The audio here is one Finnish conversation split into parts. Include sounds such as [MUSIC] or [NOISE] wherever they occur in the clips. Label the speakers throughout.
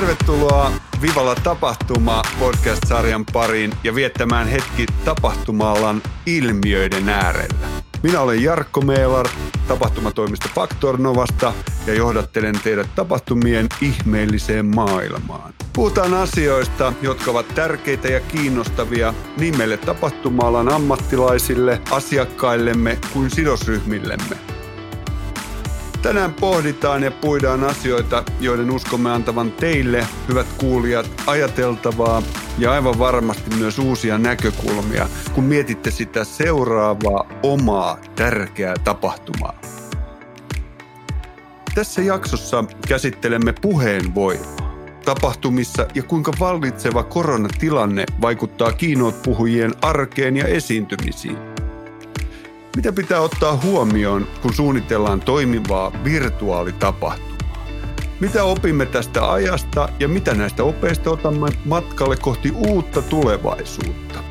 Speaker 1: Tervetuloa Vivalla tapahtuma podcast-sarjan pariin ja viettämään hetki tapahtumallan ilmiöiden äärellä. Minä olen Jarkko Meelar, tapahtumatoimisto Faktor Novasta ja johdattelen teidät tapahtumien ihmeelliseen maailmaan. Puhutaan asioista, jotka ovat tärkeitä ja kiinnostavia niin meille tapahtuma ammattilaisille, asiakkaillemme kuin sidosryhmillemme. Tänään pohditaan ja puidaan asioita, joiden uskomme antavan teille, hyvät kuulijat, ajateltavaa ja aivan varmasti myös uusia näkökulmia, kun mietitte sitä seuraavaa omaa tärkeää tapahtumaa. Tässä jaksossa käsittelemme puheenvoimaa tapahtumissa ja kuinka vallitseva koronatilanne vaikuttaa keynote-puhujien arkeen ja esiintymisiin. Mitä pitää ottaa huomioon, kun suunnitellaan toimivaa virtuaalitapahtumaa? Mitä opimme tästä ajasta ja mitä näistä opeista otamme matkalle kohti uutta tulevaisuutta?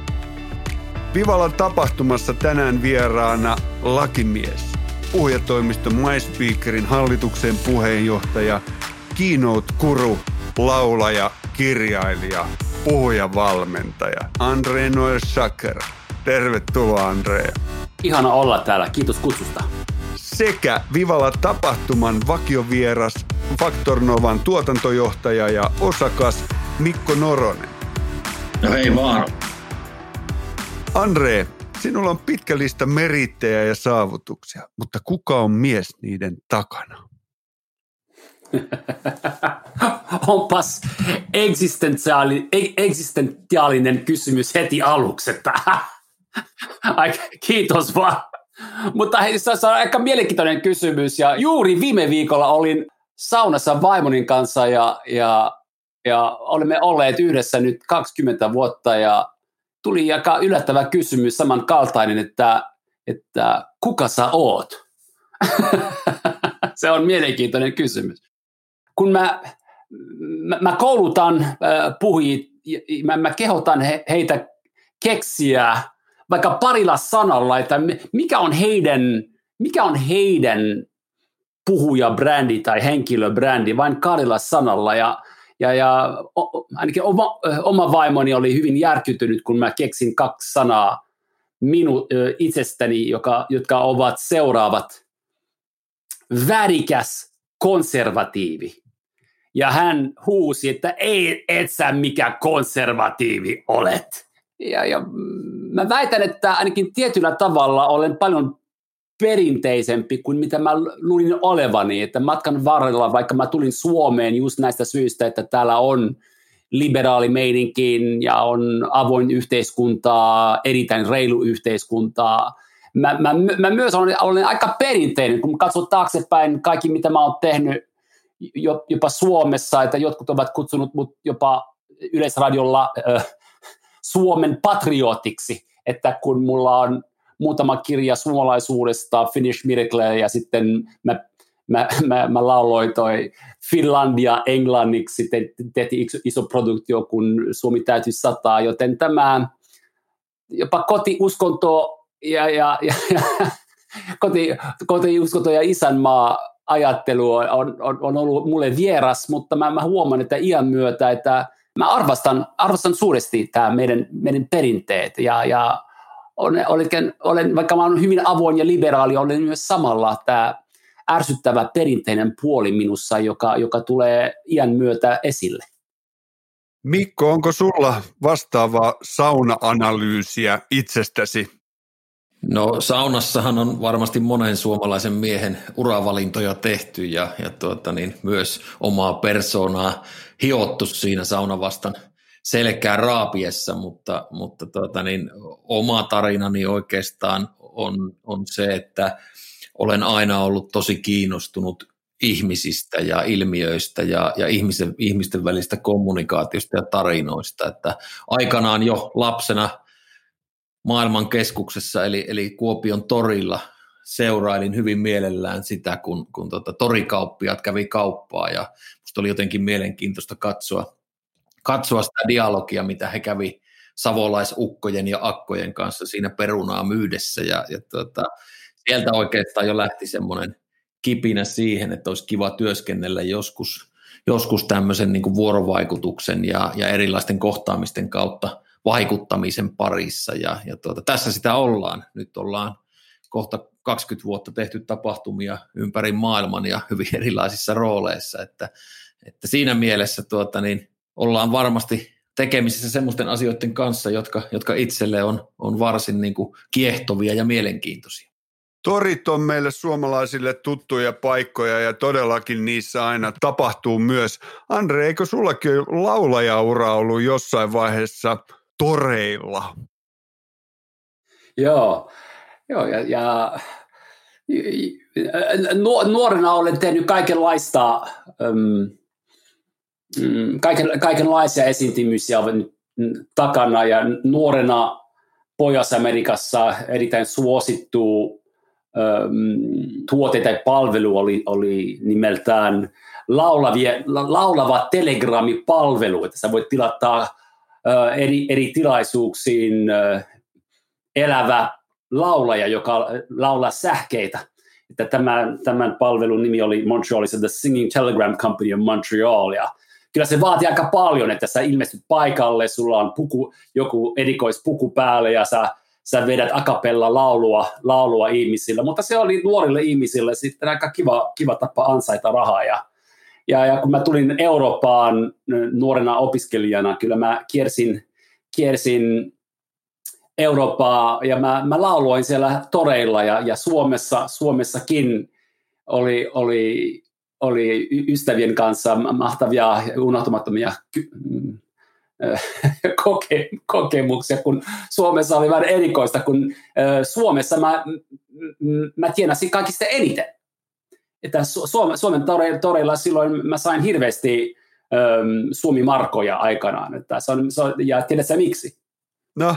Speaker 1: Vivalan tapahtumassa tänään vieraana lakimies, puhujatoimiston MySpeakerin hallituksen puheenjohtaja, keynote-kuru, laulaja, kirjailija, puhujavalmentaja Andre Noel Schacker. Tervetuloa Andrea.
Speaker 2: Ihana olla täällä, kiitos kutsusta.
Speaker 1: Sekä Vivalla tapahtuman vakiovieras, Faktor Novan tuotantojohtaja ja osakas Mikko Noronen.
Speaker 3: No hei vaan.
Speaker 1: Andre, sinulla on pitkä lista merittejä ja saavutuksia, mutta kuka on mies niiden takana? [LAUGHS]
Speaker 2: Onpas eksistentiaali, eksistentiaalinen kysymys heti aluksi, että [LAUGHS] Ai, kiitos vaan. Mutta hei, se on aika mielenkiintoinen kysymys. Ja juuri viime viikolla olin saunassa vaimonin kanssa ja, ja, ja olemme olleet yhdessä nyt 20 vuotta ja tuli aika yllättävä kysymys, samankaltainen, että, että kuka sä oot? [LAUGHS] se on mielenkiintoinen kysymys. Kun mä, mä, mä koulutan äh, puhujia, mä, mä kehotan he, heitä keksiä vaikka parilla sanalla, että mikä on heidän, mikä on heidän puhujabrändi tai henkilöbrändi vain kahdella sanalla. Ja, ja, ja ainakin oma, oma vaimoni oli hyvin järkytynyt, kun mä keksin kaksi sanaa minu, itsestäni, joka, jotka ovat seuraavat. Värikäs konservatiivi. Ja hän huusi, että ei et sä mikä konservatiivi olet. Ja, ja mä väitän, että ainakin tietyllä tavalla olen paljon perinteisempi kuin mitä mä luulin olevani, että matkan varrella, vaikka mä tulin Suomeen just näistä syistä, että täällä on liberaali meininkin ja on avoin yhteiskuntaa, erittäin reilu yhteiskuntaa. Mä, mä, mä myös olen, olen aika perinteinen, kun katsot taaksepäin kaikki, mitä mä oon tehnyt jopa Suomessa, että jotkut ovat kutsunut mut jopa Yleisradiolla äh, Suomen patriotiksi, että kun mulla on muutama kirja suomalaisuudesta, Finnish Miracle, ja sitten mä, mä, mä, mä lauloin toi Finlandia englanniksi, te, tehtiin iso, iso produktio, kun Suomi täytyy sataa, joten tämä jopa kotiuskonto ja, ja, ja, ja [LAUGHS] koti, kotiuskonto ja isänmaa ajattelu on, on, on ollut mulle vieras, mutta mä, mä huomaan, että iän myötä, että mä arvostan, arvostan suuresti tämä meidän, meidän perinteet ja, ja olen, olen, olen, vaikka mä olen hyvin avoin ja liberaali, olen myös samalla tämä ärsyttävä perinteinen puoli minussa, joka, joka tulee iän myötä esille.
Speaker 1: Mikko, onko sulla vastaavaa sauna-analyysiä itsestäsi?
Speaker 3: No saunassahan on varmasti monen suomalaisen miehen uravalintoja tehty ja, ja tuota, niin, myös omaa persoonaa hiottu siinä saunavastan selkää raapiessa, mutta, mutta tuota, niin, oma tarinani oikeastaan on, on se, että olen aina ollut tosi kiinnostunut ihmisistä ja ilmiöistä ja, ja ihmisten, ihmisten välistä kommunikaatiosta ja tarinoista. Että aikanaan jo lapsena – maailman keskuksessa, eli, eli Kuopion torilla seurailin hyvin mielellään sitä, kun, kun tota, torikauppiat kävi kauppaa ja musta oli jotenkin mielenkiintoista katsoa, katsoa sitä dialogia, mitä he kävi savolaisukkojen ja akkojen kanssa siinä perunaa myydessä ja, ja tota, sieltä oikeastaan jo lähti semmoinen kipinä siihen, että olisi kiva työskennellä joskus joskus tämmöisen niin vuorovaikutuksen ja, ja erilaisten kohtaamisten kautta vaikuttamisen parissa ja, ja tuota, tässä sitä ollaan. Nyt ollaan kohta 20 vuotta tehty tapahtumia ympäri maailman ja hyvin erilaisissa rooleissa, että, että siinä mielessä tuota, niin ollaan varmasti tekemisissä semmoisten asioiden kanssa, jotka, jotka itselle on, on varsin niin kuin kiehtovia ja mielenkiintoisia.
Speaker 1: Torit on meille suomalaisille tuttuja paikkoja ja todellakin niissä aina tapahtuu myös. Andre, eikö sullakin laulajaura ollut jossain vaiheessa toreilla?
Speaker 2: Joo, Joo ja, ja nuorena olen tehnyt kaikenlaista, um, kaiken, kaikenlaisia esiintymisiä takana ja nuorena Pohjois-Amerikassa erittäin suosittu um, tuote tai palvelu oli, oli nimeltään laulavie, laulava telegrammipalvelu, että sä voit tilata eri, eri tilaisuuksiin elävä laulaja, joka laulaa sähkeitä. Että tämän, tämän palvelun nimi oli Montrealissa The Singing Telegram Company of Montreal. Ja kyllä se vaatii aika paljon, että sä ilmestyt paikalle, sulla on puku, joku erikoispuku päälle ja sä, sä vedät akapella laulua, laulua ihmisille. Mutta se oli nuorille ihmisille sitten aika kiva, kiva tapa ansaita rahaa. Ja, ja, ja kun mä tulin Eurooppaan nuorena opiskelijana, kyllä mä kiersin, kiersin Eurooppaa ja mä, mä lauloin siellä toreilla ja, ja Suomessa, Suomessakin oli, oli, oli ystävien kanssa mahtavia unohtumattomia mm, [LAUGHS] koke, kokemuksia, kun Suomessa oli vähän erikoista, kun Suomessa mä, mä tienasin kaikista eniten. Että Suomen, Suomen toreilla silloin mä sain hirveästi Suomi-markoja aikanaan. Että se on, se on, ja tiedätkö miksi?
Speaker 1: No,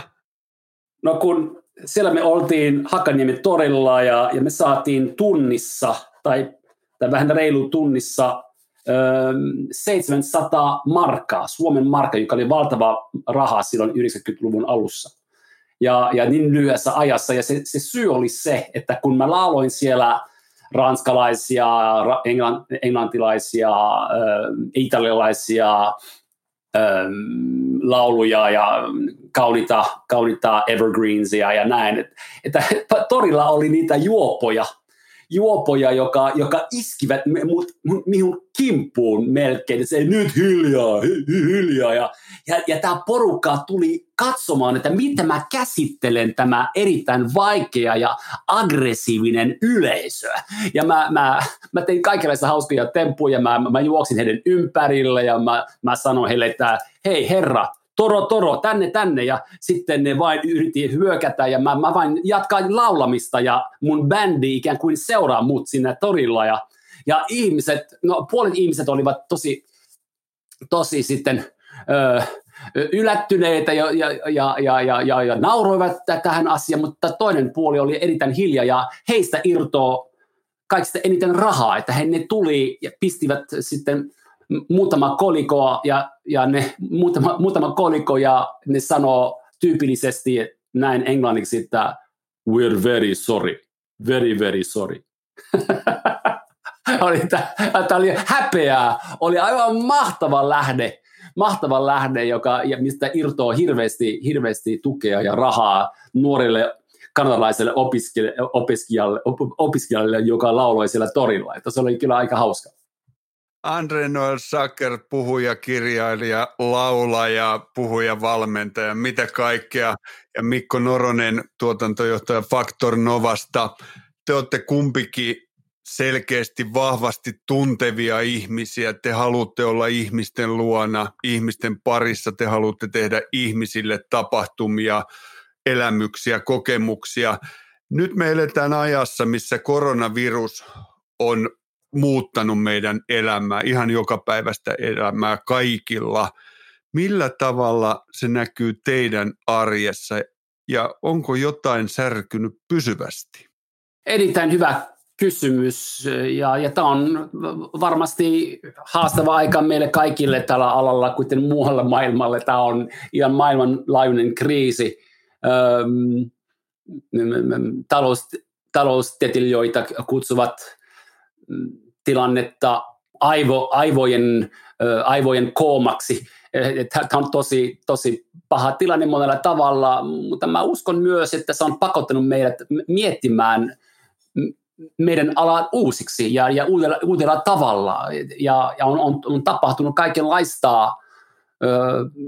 Speaker 2: No kun siellä me oltiin Hakaniemen torilla ja, ja me saatiin tunnissa, tai, tai vähän reilu tunnissa, ö, 700 markkaa, Suomen markka, joka oli valtava raha silloin 90-luvun alussa. Ja, ja niin lyhyessä ajassa. Ja se, se syy oli se, että kun mä lauloin siellä ranskalaisia, englantilaisia, italialaisia, lauluja ja kaunita, kaunita evergreensia ja näin. Että, että [LAUGHS] torilla oli niitä juopoja, juopoja, joka, joka iskivät mut, minun kimppuun melkein. Se nyt hiljaa, hiljaa. Ja, ja, ja tämä porukka tuli katsomaan, että miten mä käsittelen tämä erittäin vaikea ja aggressiivinen yleisö. Ja mä, mä, mä tein kaikenlaisia hauskoja temppuja, mä, mä juoksin heidän ympärille ja mä, mä sanoin heille, että hei herra, toro, toro, tänne, tänne, ja sitten ne vain yritti hyökätä, ja mä, mä vain jatkain laulamista, ja mun bändi ikään kuin seuraa mut sinne torilla, ja, ja ihmiset, no puolet ihmiset olivat tosi, tosi sitten ö, yllättyneitä ja, ja, ja, ja, ja, ja, ja nauroivat tähän asiaan, mutta toinen puoli oli erittäin hiljaa, ja heistä irtoaa kaikista eniten rahaa, että he ne tuli ja pistivät sitten muutama koliko ja, ja ne, muutama, muutama koliko ja ne sanoo tyypillisesti näin englanniksi, että we're very sorry, very very sorry. [LAUGHS] oli, tämä oli häpeää, oli aivan mahtava lähde, mahtava lähde, joka, mistä irtoaa hirveästi, hirveästi tukea ja rahaa nuorille kanadalaiselle opiskelijalle, opiskelijalle, joka lauloi siellä torilla. Että se oli kyllä aika hauska.
Speaker 1: Andre Noel Sacker, puhuja, kirjailija, laulaja, puhuja, valmentaja, mitä kaikkea. Ja Mikko Noronen, tuotantojohtaja Faktor Novasta. Te olette kumpikin selkeästi vahvasti tuntevia ihmisiä. Te haluatte olla ihmisten luona, ihmisten parissa. Te haluatte tehdä ihmisille tapahtumia, elämyksiä, kokemuksia. Nyt me eletään ajassa, missä koronavirus on muuttanut meidän elämää, ihan joka päivästä elämää kaikilla. Millä tavalla se näkyy teidän arjessa ja onko jotain särkynyt pysyvästi?
Speaker 2: Erittäin hyvä kysymys ja, ja tämä on varmasti haastava aika meille kaikille tällä alalla, kuten muualla maailmalla. Tämä on ihan maailmanlaajuinen kriisi. Öm, talous, kutsuvat tilannetta aivo, aivojen, aivojen koomaksi. Tämä on tosi, tosi paha tilanne monella tavalla, mutta mä uskon myös, että se on pakottanut meidät miettimään meidän alan uusiksi ja, ja uudella, uudella tavalla. Ja, ja on, on, on tapahtunut kaikenlaista,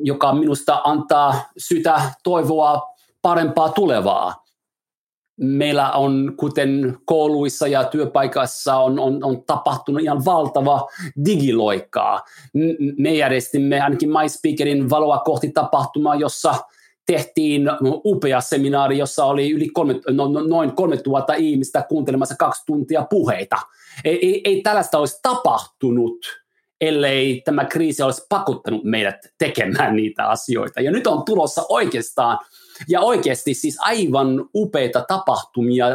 Speaker 2: joka minusta antaa syytä toivoa parempaa tulevaa. Meillä on, kuten kouluissa ja työpaikassa, on, on, on tapahtunut ihan valtava digiloikkaa. Me järjestimme ainakin MySpeakerin valoa kohti tapahtumaa, jossa tehtiin upea seminaari, jossa oli yli kolme, no, no noin 3000 ihmistä kuuntelemassa kaksi tuntia puheita. Ei, ei, ei tällaista olisi tapahtunut – ellei tämä kriisi olisi pakottanut meidät tekemään niitä asioita. Ja nyt on tulossa oikeastaan ja oikeasti siis aivan upeita tapahtumia,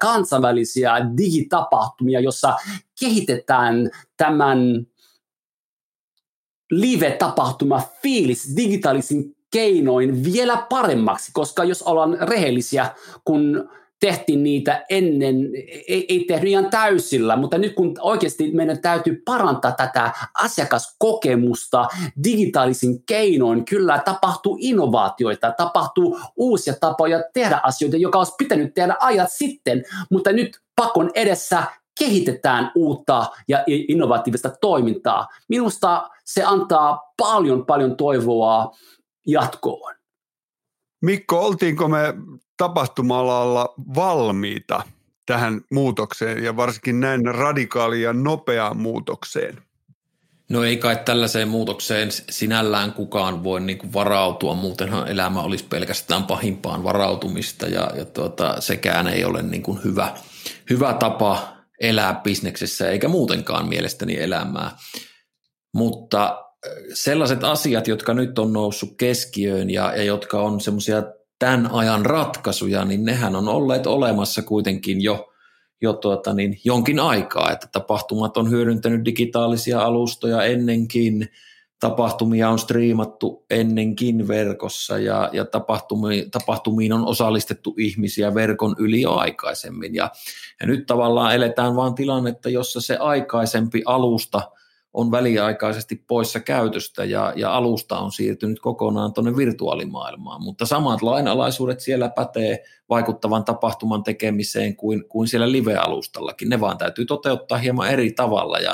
Speaker 2: kansainvälisiä digitapahtumia, jossa kehitetään tämän live-tapahtuma fiilis digitaalisin keinoin vielä paremmaksi, koska jos ollaan rehellisiä, kun tehtiin niitä ennen, ei, ei tehnyt ihan täysillä, mutta nyt kun oikeasti meidän täytyy parantaa tätä asiakaskokemusta digitaalisin keinoin, kyllä tapahtuu innovaatioita, tapahtuu uusia tapoja tehdä asioita, joka olisi pitänyt tehdä ajat sitten, mutta nyt pakon edessä kehitetään uutta ja innovatiivista toimintaa. Minusta se antaa paljon, paljon toivoa jatkoon.
Speaker 1: Mikko, oltiinko me tapahtuma valmiita tähän muutokseen ja varsinkin näin radikaaliin ja nopeaan muutokseen?
Speaker 3: No ei kai tällaiseen muutokseen sinällään kukaan voi niin kuin varautua, muutenhan elämä olisi pelkästään pahimpaan varautumista ja, ja tuota, sekään ei ole niin kuin hyvä, hyvä tapa elää bisneksessä eikä muutenkaan mielestäni elämää. Mutta sellaiset asiat, jotka nyt on noussut keskiöön ja, ja jotka on semmoisia tämän ajan ratkaisuja, niin nehän on olleet olemassa kuitenkin jo, jo tuota niin, jonkin aikaa, että tapahtumat on hyödyntänyt digitaalisia alustoja ennenkin, tapahtumia on striimattu ennenkin verkossa ja, ja tapahtumiin, tapahtumiin on osallistettu ihmisiä verkon yli jo aikaisemmin. Ja, ja nyt tavallaan eletään vaan tilannetta, jossa se aikaisempi alusta – on väliaikaisesti poissa käytöstä ja, ja alusta on siirtynyt kokonaan tuonne virtuaalimaailmaan, mutta samat lainalaisuudet siellä pätee vaikuttavan tapahtuman tekemiseen kuin, kuin siellä live-alustallakin. Ne vaan täytyy toteuttaa hieman eri tavalla ja,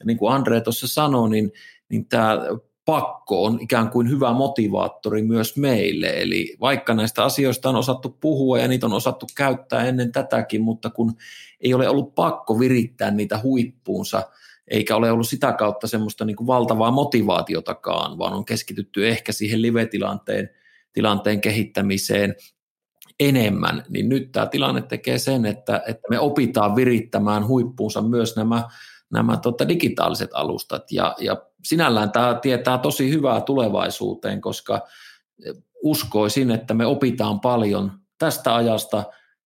Speaker 3: ja niin kuin Andre tuossa sanoi, niin, niin tämä pakko on ikään kuin hyvä motivaattori myös meille. Eli vaikka näistä asioista on osattu puhua ja niitä on osattu käyttää ennen tätäkin, mutta kun ei ole ollut pakko virittää niitä huippuunsa – eikä ole ollut sitä kautta semmoista niin kuin valtavaa motivaatiotakaan, vaan on keskitytty ehkä siihen live-tilanteen tilanteen kehittämiseen enemmän, niin nyt tämä tilanne tekee sen, että, että me opitaan virittämään huippuunsa myös nämä, nämä tota, digitaaliset alustat, ja, ja sinällään tämä tietää tosi hyvää tulevaisuuteen, koska uskoisin, että me opitaan paljon tästä ajasta,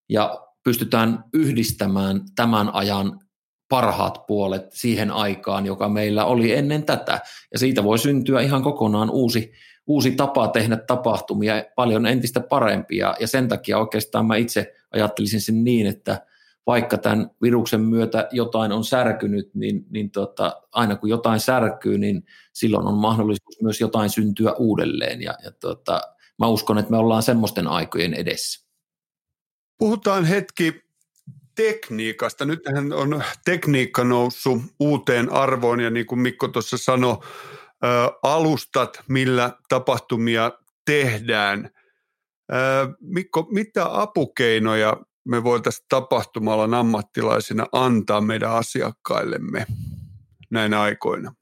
Speaker 3: ja pystytään yhdistämään tämän ajan parhaat puolet siihen aikaan, joka meillä oli ennen tätä. Ja siitä voi syntyä ihan kokonaan uusi, uusi tapa tehdä tapahtumia, paljon entistä parempia. Ja sen takia oikeastaan mä itse ajattelisin sen niin, että vaikka tämän viruksen myötä jotain on särkynyt, niin, niin tota, aina kun jotain särkyy, niin silloin on mahdollisuus myös jotain syntyä uudelleen. Ja, ja tota, mä uskon, että me ollaan semmoisten aikojen edessä.
Speaker 1: Puhutaan hetki tekniikasta. Nythän on tekniikka noussut uuteen arvoon ja niin kuin Mikko tuossa sanoi, alustat, millä tapahtumia tehdään. Mikko, mitä apukeinoja me voitaisiin tapahtumalla ammattilaisina antaa meidän asiakkaillemme näinä aikoina?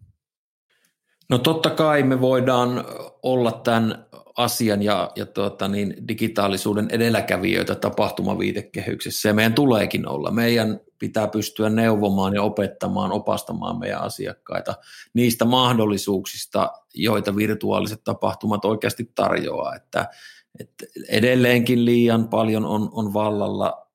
Speaker 3: No totta kai me voidaan olla tämän asian ja, ja tuota, niin digitaalisuuden edelläkävijöitä tapahtumaviitekehyksessä ja meidän tuleekin olla. Meidän pitää pystyä neuvomaan ja opettamaan, opastamaan meidän asiakkaita niistä mahdollisuuksista, joita virtuaaliset tapahtumat oikeasti tarjoaa. Että, että edelleenkin liian paljon on, on vallalla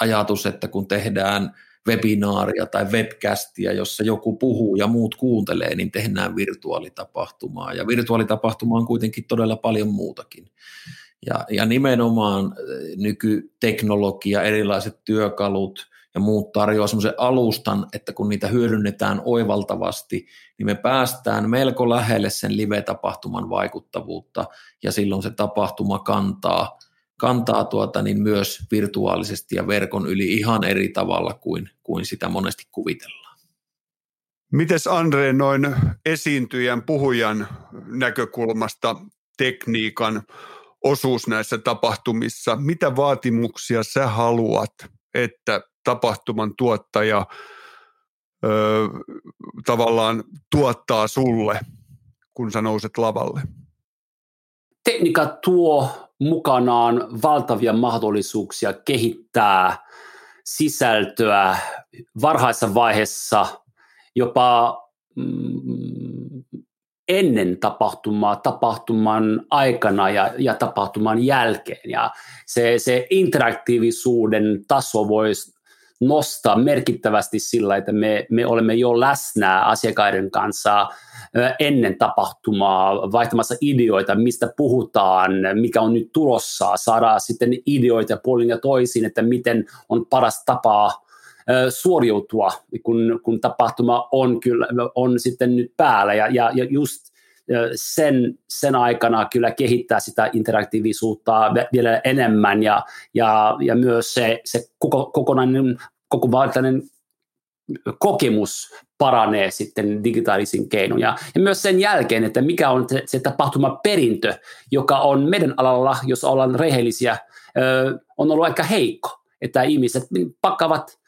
Speaker 3: ajatus, että kun tehdään – webinaaria tai webcastia, jossa joku puhuu ja muut kuuntelee, niin tehdään virtuaalitapahtumaa. Ja virtuaalitapahtuma on kuitenkin todella paljon muutakin. Ja, ja nimenomaan eh, nykyteknologia, erilaiset työkalut ja muut tarjoaa semmoisen alustan, että kun niitä hyödynnetään oivaltavasti, niin me päästään melko lähelle sen live-tapahtuman vaikuttavuutta ja silloin se tapahtuma kantaa, kantaa tuota, niin myös virtuaalisesti ja verkon yli ihan eri tavalla kuin, kuin sitä monesti kuvitellaan.
Speaker 1: Mites Andre noin esiintyjän, puhujan näkökulmasta tekniikan osuus näissä tapahtumissa? Mitä vaatimuksia sä haluat, että tapahtuman tuottaja ö, tavallaan tuottaa sulle, kun sä nouset lavalle?
Speaker 2: Tekniikka tuo mukanaan valtavia mahdollisuuksia kehittää sisältöä varhaisessa vaiheessa, jopa mm, ennen tapahtumaa, tapahtuman aikana ja, ja tapahtuman jälkeen. Ja se, se interaktiivisuuden taso voisi nostaa merkittävästi sillä, että me, me olemme jo läsnä asiakkaiden kanssa ennen tapahtumaa vaihtamassa ideoita, mistä puhutaan, mikä on nyt tulossa, saada sitten ideoita puolin ja toisin, että miten on paras tapa suoriutua, kun, kun tapahtuma on, kyllä, on sitten nyt päällä. Ja, ja, ja just sen, sen aikana kyllä kehittää sitä interaktiivisuutta vielä enemmän ja, ja, ja myös se, se koko, kokonainen koko tällainen kokemus paranee sitten digitaalisin keinoin. Ja, ja myös sen jälkeen, että mikä on se, se perintö, joka on meidän alalla, jos ollaan rehellisiä, ö, on ollut aika heikko. Että ihmiset pakkaavat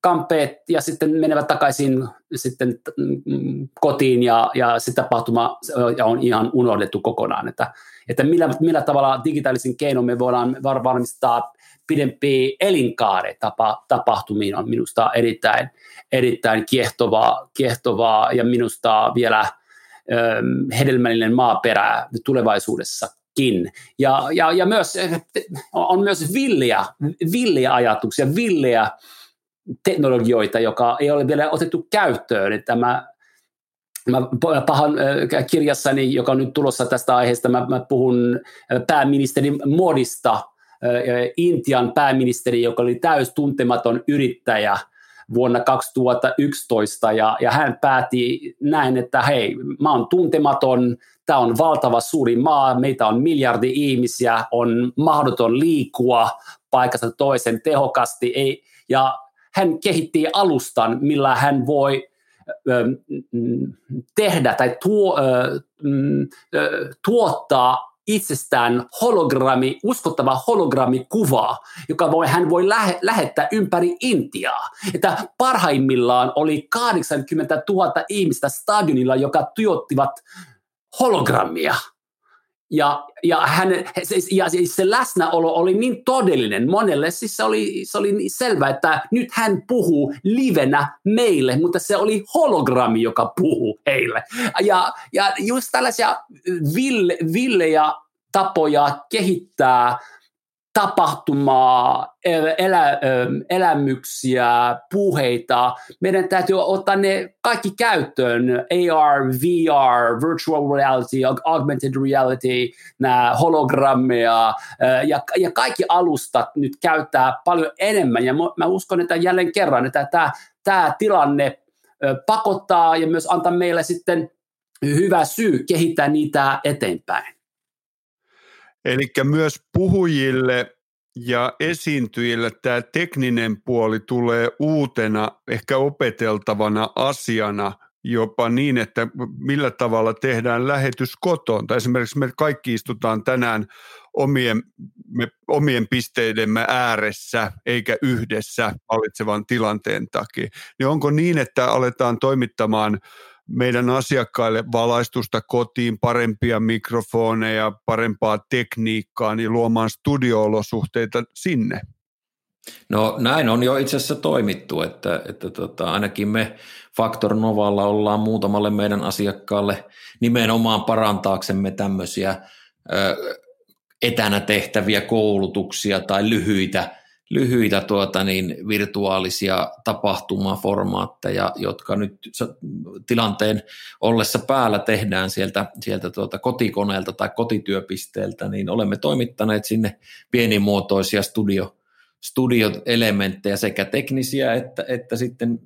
Speaker 2: kampeet ja sitten menevät takaisin sitten mm, kotiin ja, ja se tapahtuma on ihan unohdettu kokonaan. Että, että millä, millä tavalla digitaalisin keinoin me voidaan varmistaa pidempi elinkaare tapa, tapahtumiin on minusta erittäin, erittäin kiehtovaa, kiehtovaa ja minusta vielä ö, hedelmällinen maaperä tulevaisuudessakin. Ja, ja, ja myös, on myös villiä, villiä ajatuksia, villiä teknologioita, joka ei ole vielä otettu käyttöön. Että mä, mä pahan kirjassani, joka on nyt tulossa tästä aiheesta, mä, mä puhun pääministerin modista – Intian pääministeri, joka oli täys tuntematon yrittäjä vuonna 2011 ja, ja hän päätti näin, että hei, mä oon tuntematon, tämä on valtava suuri maa, meitä on miljardi ihmisiä, on mahdoton liikkua paikasta toisen tehokasti ei, ja hän kehitti alustan, millä hän voi tehdä tai tuo, tuottaa itsestään hologrammi, uskottava hologrammikuva, joka voi, hän voi lähe, lähettää ympäri Intiaa. Että parhaimmillaan oli 80 000 ihmistä stadionilla, joka tuottivat hologrammia – ja, ja, hän, ja se läsnäolo oli niin todellinen monelle, siis se oli, se oli niin selvä, että nyt hän puhuu livenä meille, mutta se oli hologrammi, joka puhuu heille. Ja, ja just tällaisia ville, villejä tapoja kehittää tapahtumaa, elä, elämyksiä, puheita. Meidän täytyy ottaa ne kaikki käyttöön. AR, VR, virtual reality, augmented reality, nämä hologrammeja ja, ja kaikki alustat nyt käyttää paljon enemmän. Ja mä uskon, että jälleen kerran, että tämä, tämä tilanne pakottaa ja myös antaa meille sitten hyvä syy kehittää niitä eteenpäin.
Speaker 1: Eli myös puhujille ja esiintyjille tämä tekninen puoli tulee uutena, ehkä opeteltavana asiana jopa niin, että millä tavalla tehdään lähetys kotoon. Tai esimerkiksi me kaikki istutaan tänään omien, me, omien pisteidemme ääressä eikä yhdessä valitsevan tilanteen takia. Niin onko niin, että aletaan toimittamaan – meidän asiakkaille valaistusta kotiin, parempia mikrofoneja, parempaa tekniikkaa, niin luomaan studioolosuhteita sinne?
Speaker 3: No näin on jo itse asiassa toimittu, että, että tota, ainakin me Factor Novalla ollaan muutamalle meidän asiakkaalle nimenomaan parantaaksemme tämmöisiä ö, etänä tehtäviä koulutuksia tai lyhyitä lyhyitä tuota, niin, virtuaalisia tapahtumaformaatteja, jotka nyt tilanteen ollessa päällä tehdään sieltä, sieltä tuota kotikoneelta tai kotityöpisteeltä, niin olemme toimittaneet sinne pienimuotoisia studio, studioelementtejä sekä teknisiä että, että sitten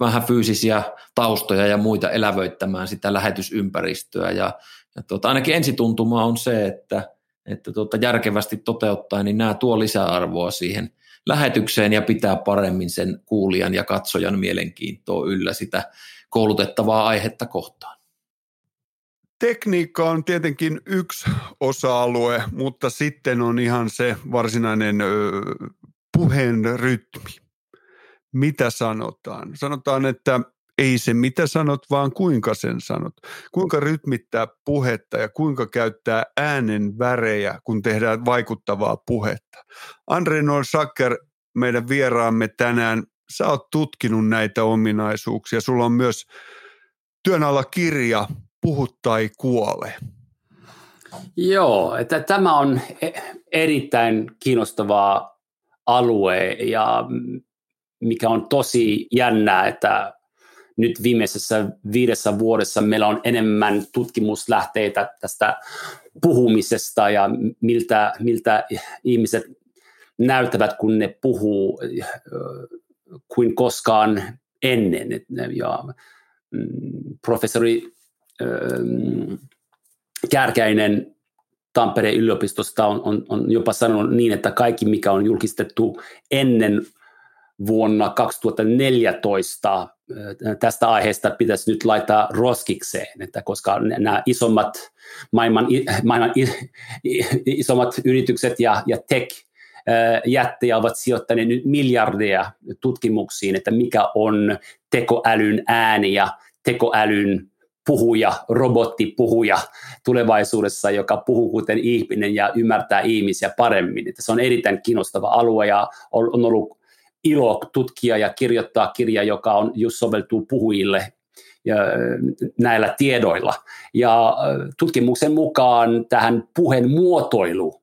Speaker 3: vähän fyysisiä taustoja ja muita elävöittämään sitä lähetysympäristöä. Ja, ja tuota, ainakin ensituntuma on se, että, että tuota, järkevästi toteuttaa, niin nämä tuo lisäarvoa siihen lähetykseen ja pitää paremmin sen kuulijan ja katsojan mielenkiintoa yllä sitä koulutettavaa aihetta kohtaan.
Speaker 1: Tekniikka on tietenkin yksi osa-alue, mutta sitten on ihan se varsinainen puheen rytmi. Mitä sanotaan? Sanotaan, että ei se mitä sanot, vaan kuinka sen sanot. Kuinka rytmittää puhetta ja kuinka käyttää äänen värejä, kun tehdään vaikuttavaa puhetta. Andre Noel Sacker, meidän vieraamme tänään, sä oot tutkinut näitä ominaisuuksia. Sulla on myös työn alla kirja Puhu tai kuole.
Speaker 2: Joo, että tämä on e- erittäin kiinnostavaa alue ja mikä on tosi jännää, että nyt viimeisessä viidessä vuodessa meillä on enemmän tutkimuslähteitä tästä puhumisesta ja miltä, miltä ihmiset näyttävät, kun ne puhuu kuin koskaan ennen. Ja mm, professori Kärkäinen Tampereen yliopistosta on, on, on jopa sanonut niin, että kaikki mikä on julkistettu ennen vuonna 2014 tästä aiheesta pitäisi nyt laittaa roskikseen, että koska nämä isommat maailman, maailman isommat yritykset ja, ja tech jättejä ovat sijoittaneet nyt miljardeja tutkimuksiin, että mikä on tekoälyn ääni ja tekoälyn puhuja, robottipuhuja tulevaisuudessa, joka puhuu kuten ihminen ja ymmärtää ihmisiä paremmin. Että se on erittäin kiinnostava alue ja on ollut ilo tutkia ja kirjoittaa kirja, joka on just soveltuu puhujille ja näillä tiedoilla. Ja tutkimuksen mukaan tähän puheen muotoilu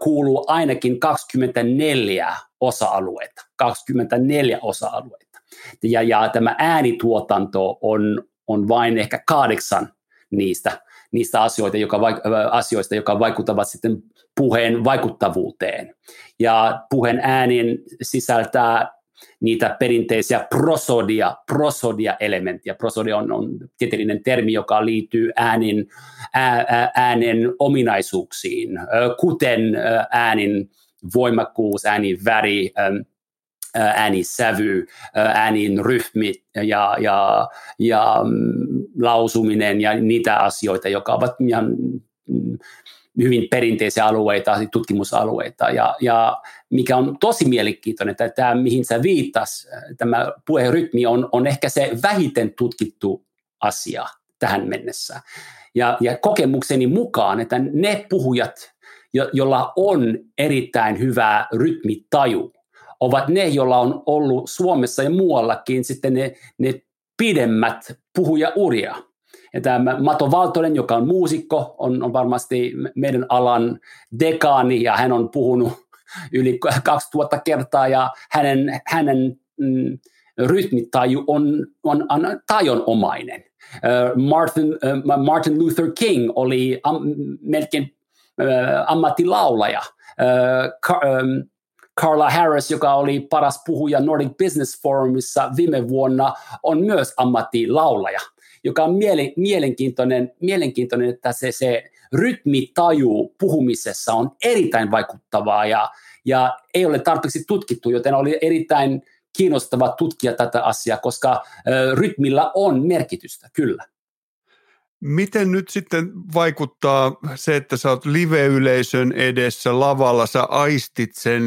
Speaker 2: kuuluu ainakin 24 osa-alueita. 24 osa-alueita. Ja, ja tämä äänituotanto on, on vain ehkä kahdeksan niistä, niistä asioita, joka, asioista, jotka vaikuttavat sitten puheen vaikuttavuuteen. Ja puheen äänen sisältää niitä perinteisiä prosodia, prosodia-elementtiä. Prosodia on, on tieteellinen termi, joka liittyy äänen, ää, äänen ominaisuuksiin, kuten äänin voimakkuus, äänin väri, äänin sävy, äänin rytmi ja, ja, ja mm, lausuminen ja niitä asioita, jotka ovat ihan mm, hyvin perinteisiä alueita, tutkimusalueita. Ja, ja mikä on tosi mielenkiintoinen, että tämä, mihin sä viittas, tämä puherytmi on, on ehkä se vähiten tutkittu asia tähän mennessä. Ja, ja kokemukseni mukaan, että ne puhujat, jo, joilla on erittäin hyvä rytmitaju, ovat ne, joilla on ollut Suomessa ja muuallakin sitten ne, ne pidemmät puhujauria. Ja tämä Mato Valtonen, joka on muusikko, on, on varmasti meidän alan dekaani ja hän on puhunut yli 2000 kertaa ja hänen, hänen mm, rytmitaju on, on, on tajonomainen. Martin, Martin Luther King oli am, melkein ammattilaulaja. Carla Harris, joka oli paras puhuja Nordic Business Forumissa viime vuonna, on myös ammattilaulaja, joka on miele- mielenkiintoinen, mielenkiintoinen, että se, se rytmitaju puhumisessa on erittäin vaikuttavaa ja, ja ei ole tarpeeksi tutkittu, joten oli erittäin kiinnostava tutkia tätä asiaa, koska ö, rytmillä on merkitystä, kyllä.
Speaker 1: Miten nyt sitten vaikuttaa se, että sä oot live-yleisön edessä lavalla, sä aistit sen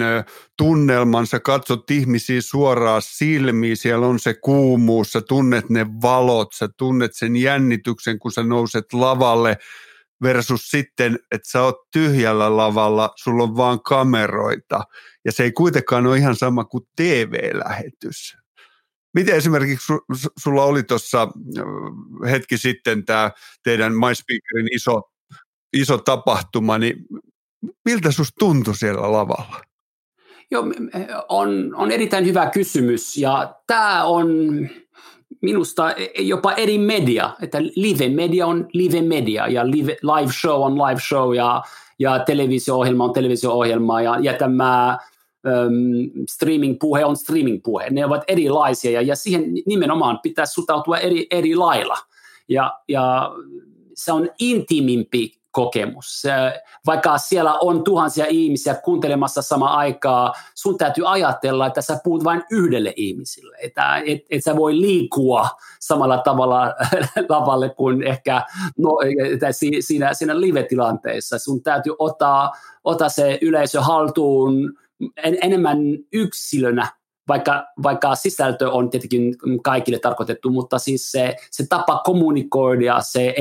Speaker 1: tunnelman, sä katsot ihmisiä suoraan silmiin, siellä on se kuumuus, sä tunnet ne valot, sä tunnet sen jännityksen, kun sä nouset lavalle versus sitten, että sä oot tyhjällä lavalla, sulla on vaan kameroita ja se ei kuitenkaan ole ihan sama kuin TV-lähetys. Miten esimerkiksi su, sulla oli tuossa hetki sitten tämä teidän MySpeakerin iso, iso tapahtuma, niin miltä susta tuntui siellä lavalla?
Speaker 2: Joo, on, on erittäin hyvä kysymys ja tämä on minusta e, e, jopa eri media, että live-media on live-media ja live, live show on live show ja, ja televisio-ohjelma on televisio-ohjelma ja, ja tämä streaming-puhe on streaming-puhe. Ne ovat erilaisia ja, ja siihen nimenomaan pitää suhtautua eri, eri lailla. Ja, ja se on intimimpi kokemus. Vaikka siellä on tuhansia ihmisiä kuuntelemassa sama aikaa, sun täytyy ajatella, että sä puhut vain yhdelle ihmisille. Että et, et sä voi liikkua samalla tavalla [LAUGHS] lavalle kuin ehkä no, siinä, siinä live-tilanteessa. Sun täytyy ottaa, ottaa se yleisö haltuun en, enemmän yksilönä vaikka, vaikka sisältö on tietenkin kaikille tarkoitettu, mutta siis se, se tapa kommunikoida, se,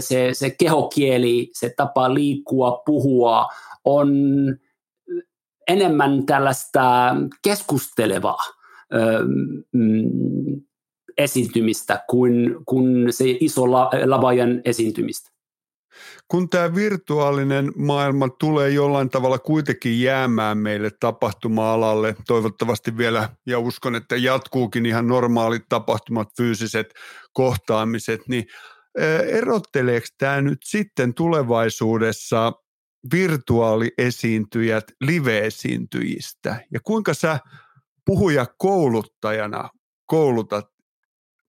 Speaker 2: se, se kehokieli, se tapa liikkua, puhua on enemmän tällaista keskustelevaa mm, esiintymistä kuin, kuin se iso lavajan esiintymistä
Speaker 1: kun tämä virtuaalinen maailma tulee jollain tavalla kuitenkin jäämään meille tapahtuma-alalle, toivottavasti vielä, ja uskon, että jatkuukin ihan normaalit tapahtumat, fyysiset kohtaamiset, niin erotteleeko tämä nyt sitten tulevaisuudessa virtuaaliesiintyjät live-esiintyjistä? Ja kuinka sä puhuja kouluttajana koulutat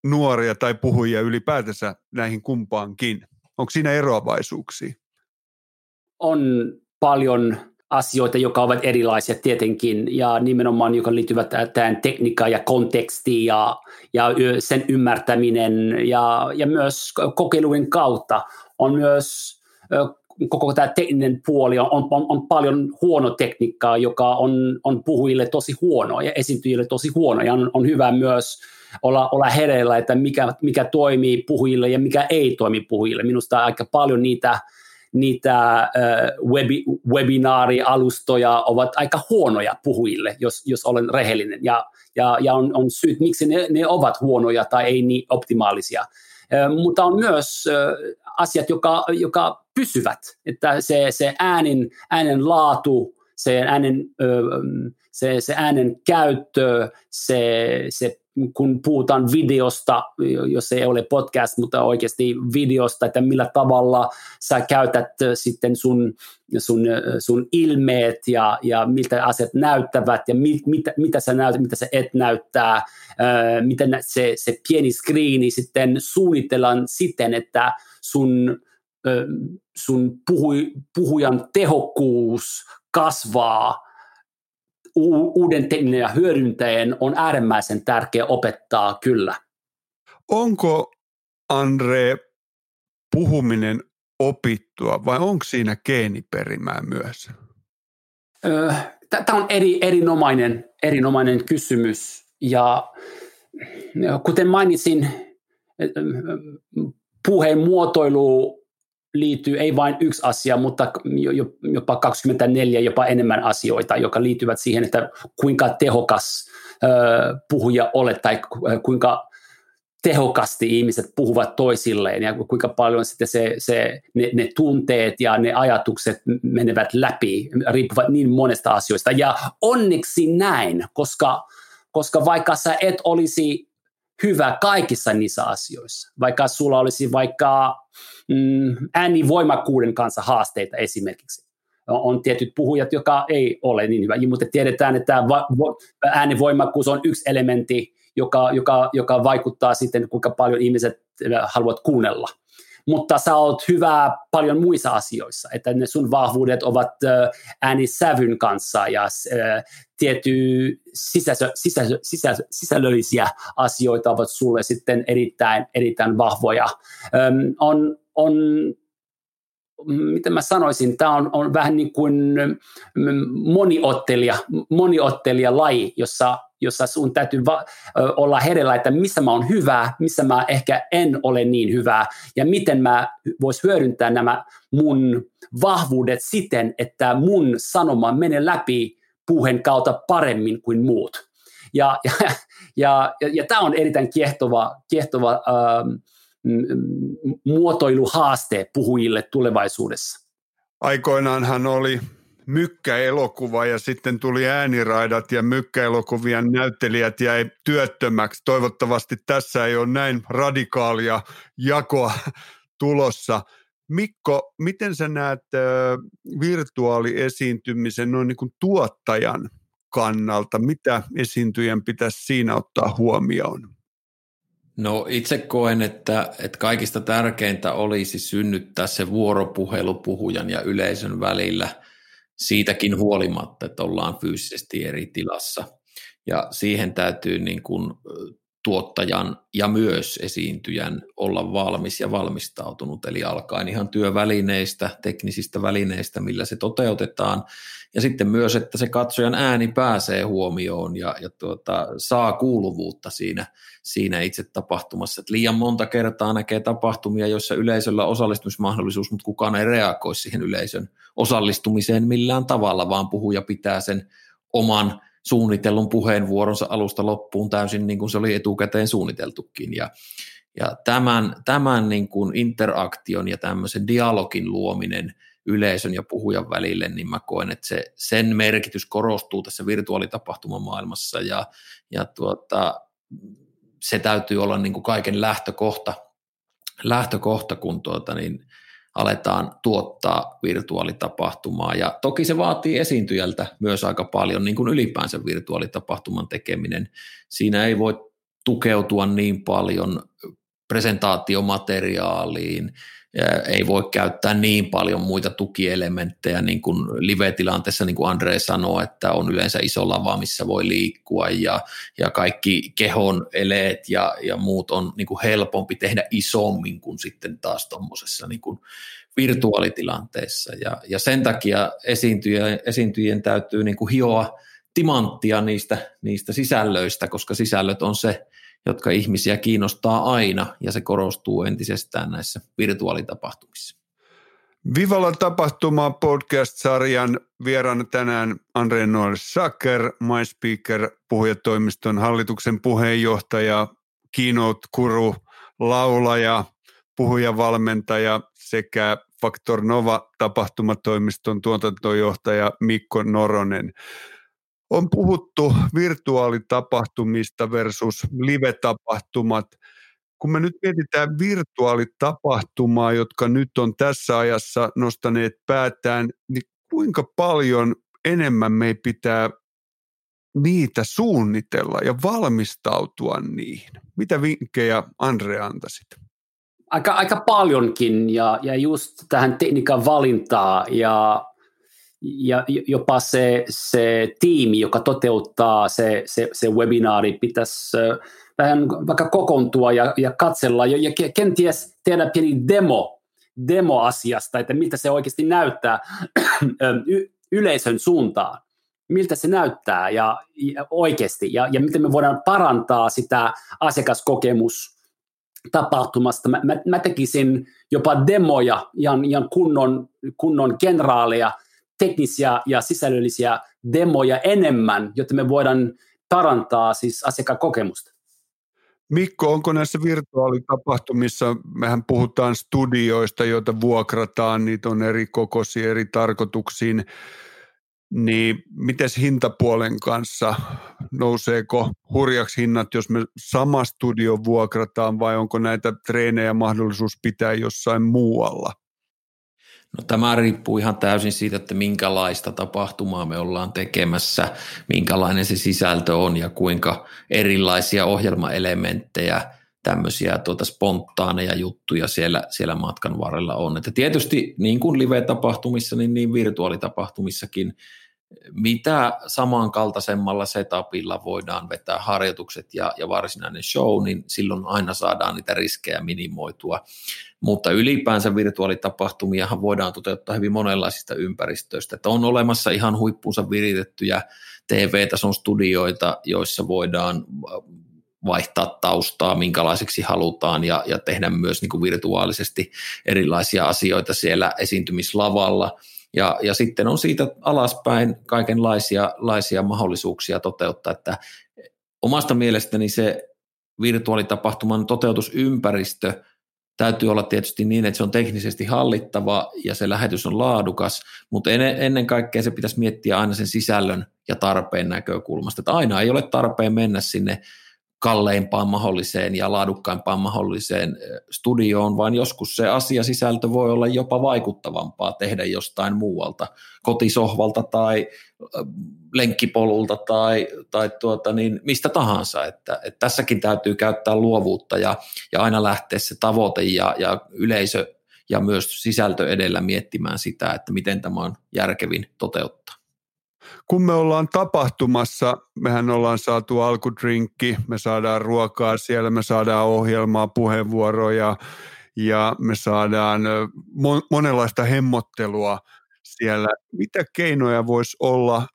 Speaker 1: nuoria tai puhujia ylipäätänsä näihin kumpaankin? Onko siinä eroavaisuuksia?
Speaker 2: On paljon asioita, jotka ovat erilaisia tietenkin ja nimenomaan, joka liittyvät tähän tekniikkaan ja kontekstiin ja, ja sen ymmärtäminen ja, ja myös kokeilujen kautta on myös koko tämä tekninen puoli on, on, on paljon huono tekniikkaa, joka on, on puhujille tosi huono ja esiintyjille tosi huono ja on, on hyvä myös olla, olla hereillä, että mikä, mikä toimii puhujille ja mikä ei toimi puhujille. Minusta aika paljon niitä, niitä webi, webinaarialustoja ovat aika huonoja puhujille, jos, jos olen rehellinen. Ja, ja, ja on, on syyt, miksi ne, ne ovat huonoja tai ei niin optimaalisia. Mutta on myös asiat, joka, joka pysyvät, että se, se äänen, äänen laatu, se äänen, se, se äänen käyttö, se, se kun puhutaan videosta, jos ei ole podcast, mutta oikeasti videosta, että millä tavalla sä käytät sitten sun, sun, sun ilmeet ja, ja miltä asiat näyttävät ja mit, mitä, mitä sä näytät, mitä sä et näyttää, miten se, se pieni screeni sitten suunnitellaan siten, että sun, sun puhui, puhujan tehokkuus kasvaa uuden tekniikan hyödyntäjän on äärimmäisen tärkeä opettaa kyllä.
Speaker 1: Onko, Andre, puhuminen opittua vai onko siinä geeniperimää myös?
Speaker 2: Tämä on eri, erinomainen, erinomainen kysymys ja kuten mainitsin, puheen muotoilu liittyy ei vain yksi asia, mutta jopa 24, jopa enemmän asioita, jotka liittyvät siihen, että kuinka tehokas puhuja olet tai kuinka tehokasti ihmiset puhuvat toisilleen ja kuinka paljon sitten se, se, ne, ne tunteet ja ne ajatukset menevät läpi, riippuvat niin monesta asioista. Ja onneksi näin, koska, koska vaikka sä et olisi hyvä kaikissa niissä asioissa. Vaikka sulla olisi vaikka mm, äänivoimakkuuden kanssa haasteita esimerkiksi. On tietyt puhujat, jotka ei ole niin hyvä, mutta tiedetään, että äänivoimakkuus on yksi elementti, joka, joka, joka vaikuttaa sitten, kuinka paljon ihmiset haluavat kuunnella mutta sä oot hyvä paljon muissa asioissa, että ne sun vahvuudet ovat äänisävyn kanssa ja tietty sisäsö, sisäsö, sisäsö, sisällöllisiä asioita ovat sulle sitten erittäin, erittäin vahvoja. On, on miten mä sanoisin, tämä on, on vähän niin kuin moniottelija, moniottelija laji, jossa jossa sun täytyy va- olla herellä, että missä mä oon hyvä, missä mä ehkä en ole niin hyvä ja miten mä vois hyödyntää nämä mun vahvuudet siten, että mun sanoma menee läpi puheen kautta paremmin kuin muut. Ja, ja, ja, ja, ja tämä on erittäin kiehtova, kiehtova ähm, muotoiluhaaste puhujille tulevaisuudessa.
Speaker 1: Aikoinaanhan oli mykkäelokuva ja sitten tuli ääniraidat ja mykkäelokuvien näyttelijät jäi työttömäksi. Toivottavasti tässä ei ole näin radikaalia jakoa tulossa. Mikko, miten sä näet virtuaaliesiintymisen noin niin kuin tuottajan kannalta? Mitä esiintyjän pitäisi siinä ottaa huomioon?
Speaker 3: No itse koen, että, että kaikista tärkeintä olisi synnyttää se vuoropuhelu puhujan ja yleisön välillä siitäkin huolimatta, että ollaan fyysisesti eri tilassa. Ja siihen täytyy niin kuin tuottajan ja myös esiintyjän olla valmis ja valmistautunut, eli alkaen ihan työvälineistä, teknisistä välineistä, millä se toteutetaan, ja sitten myös, että se katsojan ääni pääsee huomioon ja, ja tuota, saa kuuluvuutta siinä, siinä itse tapahtumassa. Et liian monta kertaa näkee tapahtumia, joissa yleisöllä on osallistumismahdollisuus, mutta kukaan ei reagoi siihen yleisön osallistumiseen millään tavalla, vaan puhuja pitää sen oman suunnitellun puheenvuoronsa alusta loppuun täysin niin kuin se oli etukäteen suunniteltukin. Ja, ja tämän, tämän niin kuin interaktion ja tämmöisen dialogin luominen yleisön ja puhujan välille, niin mä koen, että se, sen merkitys korostuu tässä virtuaalitapahtumamaailmassa ja, ja tuota, se täytyy olla niin kuin kaiken lähtökohta, lähtökohta kun tuota, niin aletaan tuottaa virtuaalitapahtumaa. Ja toki se vaatii esiintyjältä myös aika paljon, niin kuin ylipäänsä virtuaalitapahtuman tekeminen. Siinä ei voi tukeutua niin paljon presentaatiomateriaaliin, ei voi käyttää niin paljon muita tukielementtejä niin kuin live-tilanteessa, niin kuin Andre sanoi, että on yleensä iso lava, missä voi liikkua ja, ja kaikki kehon eleet ja, ja muut on niin kuin helpompi tehdä isommin kuin sitten taas tuommoisessa niin kuin virtuaalitilanteessa. Ja, ja sen takia esiintyjien, esiintyjien täytyy niin kuin hioa timanttia niistä, niistä sisällöistä, koska sisällöt on se, jotka ihmisiä kiinnostaa aina ja se korostuu entisestään näissä virtuaalitapahtumissa.
Speaker 1: Vivalla tapahtuma podcast-sarjan vieraana tänään Andre Noel Sacker, MySpeaker, puhujatoimiston hallituksen puheenjohtaja, keynote-kuru, laulaja, puhujavalmentaja sekä Factor Nova tapahtumatoimiston tuotantojohtaja Mikko Noronen on puhuttu virtuaalitapahtumista versus live-tapahtumat. Kun me nyt mietitään virtuaalitapahtumaa, jotka nyt on tässä ajassa nostaneet päätään, niin kuinka paljon enemmän me pitää niitä suunnitella ja valmistautua niihin? Mitä vinkkejä Andre antaisit?
Speaker 2: Aika, aika paljonkin ja, ja just tähän tekniikan valintaa ja ja jopa se, se tiimi, joka toteuttaa se, se, se webinaari, pitäisi vähän vaikka kokoontua ja, ja katsella ja, ja kenties tehdä pieni demo, demo asiasta, että miltä se oikeasti näyttää [CLEARS THROAT] yleisön suuntaan. Miltä se näyttää ja, ja oikeasti ja, ja miten me voidaan parantaa sitä asiakaskokemus tapahtumasta. Mä, mä, mä tekisin jopa demoja, ihan, ihan kunnon, kunnon genraaleja – teknisiä ja sisällöllisiä demoja enemmän, jotta me voidaan parantaa siis asiakkakokemusta.
Speaker 1: Mikko, onko näissä virtuaalitapahtumissa, mehän puhutaan studioista, joita vuokrataan, niitä on eri kokoisia, eri tarkoituksiin, niin miten hintapuolen kanssa, nouseeko hurjaksi hinnat, jos me sama studio vuokrataan vai onko näitä treenejä mahdollisuus pitää jossain muualla?
Speaker 3: No, tämä riippuu ihan täysin siitä, että minkälaista tapahtumaa me ollaan tekemässä, minkälainen se sisältö on ja kuinka erilaisia ohjelmaelementtejä, tämmöisiä tuota spontaaneja juttuja siellä, siellä matkan varrella on. Että tietysti niin kuin live-tapahtumissa, niin, niin virtuaalitapahtumissakin mitä samankaltaisemmalla setupilla voidaan vetää harjoitukset ja, ja varsinainen show, niin silloin aina saadaan niitä riskejä minimoitua. Mutta ylipäänsä virtuaalitapahtumiahan voidaan toteuttaa hyvin monenlaisista ympäristöistä. Että on olemassa ihan huippuunsa viritettyjä TV-tason studioita, joissa voidaan äh, vaihtaa taustaa, minkälaiseksi halutaan ja, ja tehdä myös niin kuin virtuaalisesti erilaisia asioita siellä esiintymislavalla – ja, ja sitten on siitä alaspäin kaikenlaisia laisia mahdollisuuksia toteuttaa, että omasta mielestäni se virtuaalitapahtuman toteutusympäristö täytyy olla tietysti niin, että se on teknisesti hallittava ja se lähetys on laadukas, mutta ennen kaikkea se pitäisi miettiä aina sen sisällön ja tarpeen näkökulmasta. Että aina ei ole tarpeen mennä sinne kalleimpaan mahdolliseen ja laadukkaimpaan mahdolliseen studioon, vaan joskus se asiasisältö voi olla jopa vaikuttavampaa tehdä jostain muualta, kotisohvalta tai lenkkipolulta tai, tai tuota niin, mistä tahansa. Että, että tässäkin täytyy käyttää luovuutta ja, ja aina lähteä se tavoite ja, ja yleisö ja myös sisältö edellä miettimään sitä, että miten tämä on järkevin toteuttaa
Speaker 1: kun me ollaan tapahtumassa, mehän ollaan saatu alkudrinkki, me saadaan ruokaa siellä, me saadaan ohjelmaa, puheenvuoroja ja me saadaan monenlaista hemmottelua siellä. Mitä keinoja voisi olla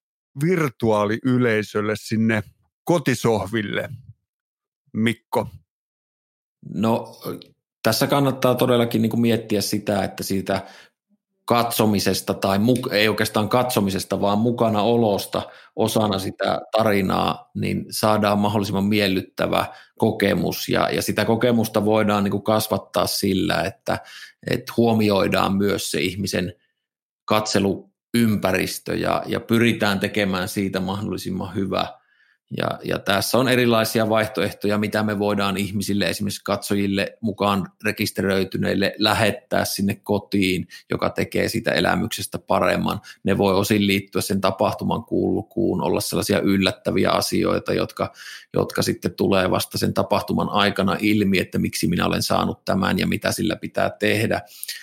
Speaker 1: virtuaaliyleisölle sinne kotisohville, Mikko?
Speaker 3: No tässä kannattaa todellakin niin miettiä sitä, että siitä katsomisesta tai mu- ei oikeastaan katsomisesta, vaan mukana olosta osana sitä tarinaa, niin saadaan mahdollisimman miellyttävä kokemus. Ja, ja sitä kokemusta voidaan niin kuin kasvattaa sillä, että, että huomioidaan myös se ihmisen katseluympäristö ja, ja pyritään tekemään siitä mahdollisimman hyvä – ja, ja tässä on erilaisia vaihtoehtoja, mitä me voidaan ihmisille, esimerkiksi katsojille mukaan rekisteröityneille lähettää sinne kotiin, joka tekee sitä elämyksestä paremman. Ne voi osin liittyä sen tapahtuman kulkuun, olla sellaisia yllättäviä asioita, jotka, jotka sitten tulee vasta sen tapahtuman aikana ilmi, että miksi minä olen saanut tämän ja mitä sillä pitää tehdä.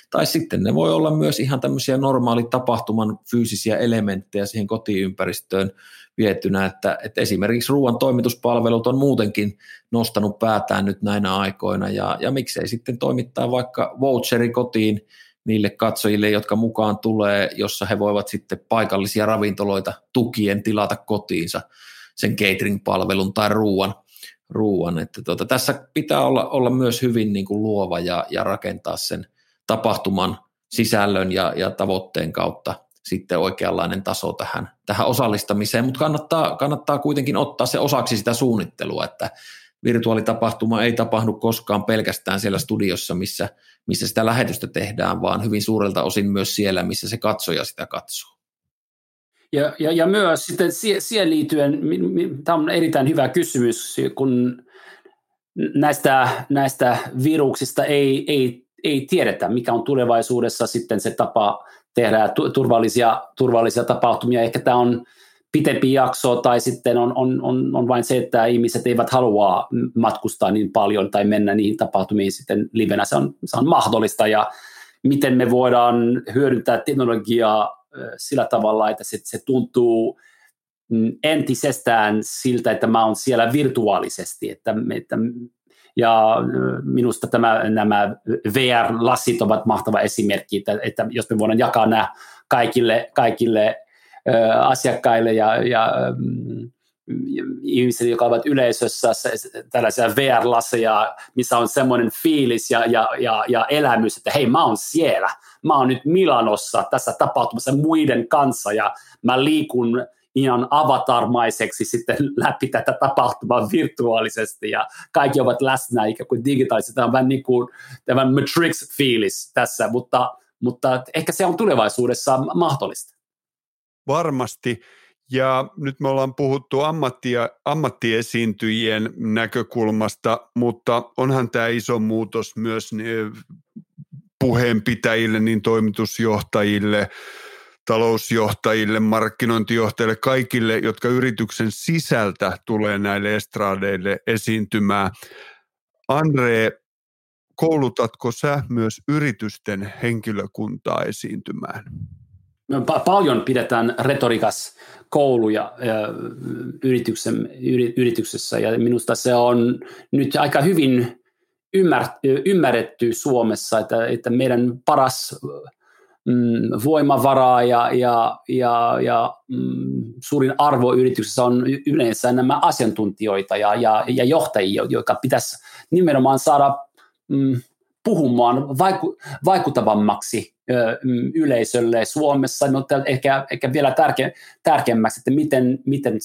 Speaker 3: Tai sitten ne voi olla myös ihan tämmöisiä normaali tapahtuman fyysisiä elementtejä siihen kotiympäristöön, vietynä, että, että esimerkiksi ruoan toimituspalvelut on muutenkin nostanut päätään nyt näinä aikoina ja, ja miksei sitten toimittaa vaikka voucheri kotiin niille katsojille, jotka mukaan tulee, jossa he voivat sitten paikallisia ravintoloita tukien tilata kotiinsa sen catering-palvelun tai ruoan. ruoan. Että tuota, tässä pitää olla, olla myös hyvin niin kuin luova ja, ja rakentaa sen tapahtuman sisällön ja, ja tavoitteen kautta sitten oikeanlainen taso tähän, tähän osallistamiseen, mutta kannattaa, kannattaa kuitenkin ottaa se osaksi sitä suunnittelua, että virtuaalitapahtuma ei tapahdu koskaan pelkästään siellä studiossa, missä, missä sitä lähetystä tehdään, vaan hyvin suurelta osin myös siellä, missä se katsoja sitä katsoo.
Speaker 2: Ja, ja, ja myös sitten siihen liittyen, tämä on erittäin hyvä kysymys, kun näistä, näistä viruksista ei, ei, ei tiedetä, mikä on tulevaisuudessa sitten se tapa tehdään turvallisia, turvallisia tapahtumia. Ehkä tämä on pitempi jakso tai sitten on, on, on, on vain se, että ihmiset eivät halua matkustaa niin paljon tai mennä niihin tapahtumiin sitten livenä. Se on, se on mahdollista ja miten me voidaan hyödyntää teknologiaa sillä tavalla, että se, se tuntuu mm, entisestään siltä, että mä oon siellä virtuaalisesti, että, että ja minusta tämä, nämä VR-lassit ovat mahtava esimerkki, että, että jos me voidaan jakaa nämä kaikille, kaikille ö, asiakkaille ja, ja mm, ihmisille, jotka ovat yleisössä, tällaisia VR-laseja, missä on semmoinen fiilis ja, ja, ja, ja elämys, että hei, mä oon siellä, mä oon nyt Milanossa tässä tapahtumassa muiden kanssa ja mä liikun ihan avatarmaiseksi sitten läpi tätä tapahtumaa virtuaalisesti ja kaikki ovat läsnä ikään kuin digitaalisesti. Tämä on vähän niin kuin tämä Matrix-fiilis tässä, mutta, mutta ehkä se on tulevaisuudessa mahdollista.
Speaker 1: Varmasti. Ja nyt me ollaan puhuttu ammattia, ammattiesiintyjien näkökulmasta, mutta onhan tämä iso muutos myös puheenpitäjille, niin toimitusjohtajille, talousjohtajille, markkinointijohtajille, kaikille, jotka yrityksen sisältä tulee näille estradeille esiintymään. Andre, koulutatko sä myös yritysten henkilökuntaa esiintymään?
Speaker 2: Paljon pidetään retorikas kouluja yrityksen, yrityksessä ja minusta se on nyt aika hyvin ymmärretty Suomessa, että, että meidän paras mm, voimavaraa ja, ja, ja, ja mm, suurin arvo yrityksessä on yleensä nämä asiantuntijoita ja, ja, ja johtajia, jotka pitäisi nimenomaan saada mm, puhumaan vaiku, vaikuttavammaksi ö, mm, yleisölle. Suomessa, mutta ehkä, ehkä vielä tärke, tärkeämmäksi, että miten, miten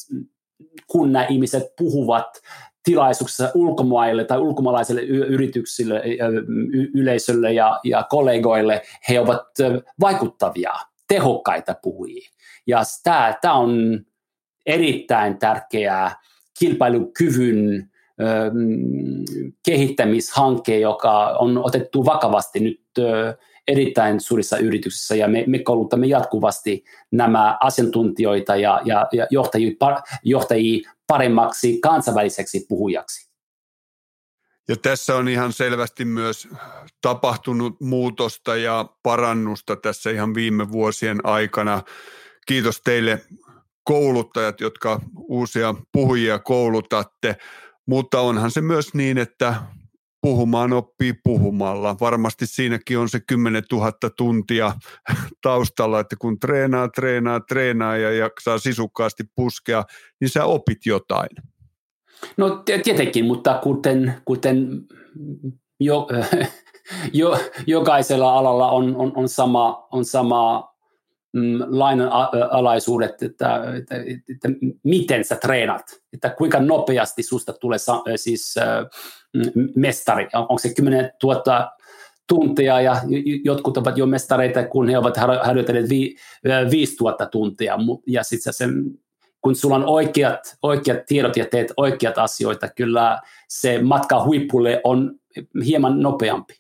Speaker 2: kun nämä ihmiset puhuvat tilaisuuksissa ulkomaille tai ulkomaalaisille yrityksille, yleisölle ja, ja kollegoille, he ovat vaikuttavia, tehokkaita puhujia. Ja tämä, tämä on erittäin tärkeää kilpailukyvyn kehittämishanke, joka on otettu vakavasti nyt erittäin suurissa yrityksissä ja me, me koulutamme jatkuvasti nämä asiantuntijoita ja, ja, ja johtajia, johtajia paremmaksi kansainväliseksi puhujaksi.
Speaker 1: Ja tässä on ihan selvästi myös tapahtunut muutosta ja parannusta tässä ihan viime vuosien aikana. Kiitos teille kouluttajat, jotka uusia puhujia koulutatte, mutta onhan se myös niin, että puhumaan oppii puhumalla. Varmasti siinäkin on se 10 000 tuntia taustalla, että kun treenaa, treenaa, treenaa ja jaksaa sisukkaasti puskea, niin sä opit jotain.
Speaker 2: No tietenkin, mutta kuten, kuten jo, [LAUGHS] jo, jokaisella alalla on, on, on sama, on sama mm, lainalaisuudet, että, että, että, että miten sä treenat, että kuinka nopeasti susta tulee siis mm, mestari, onko se 10 000 tuntia ja jotkut ovat jo mestareita, kun he ovat harjoitelleet vi, 5000 tuntia ja sitten sen kun sulla on oikeat, oikeat tiedot ja teet oikeat asioita, kyllä se matka huipulle on hieman nopeampi.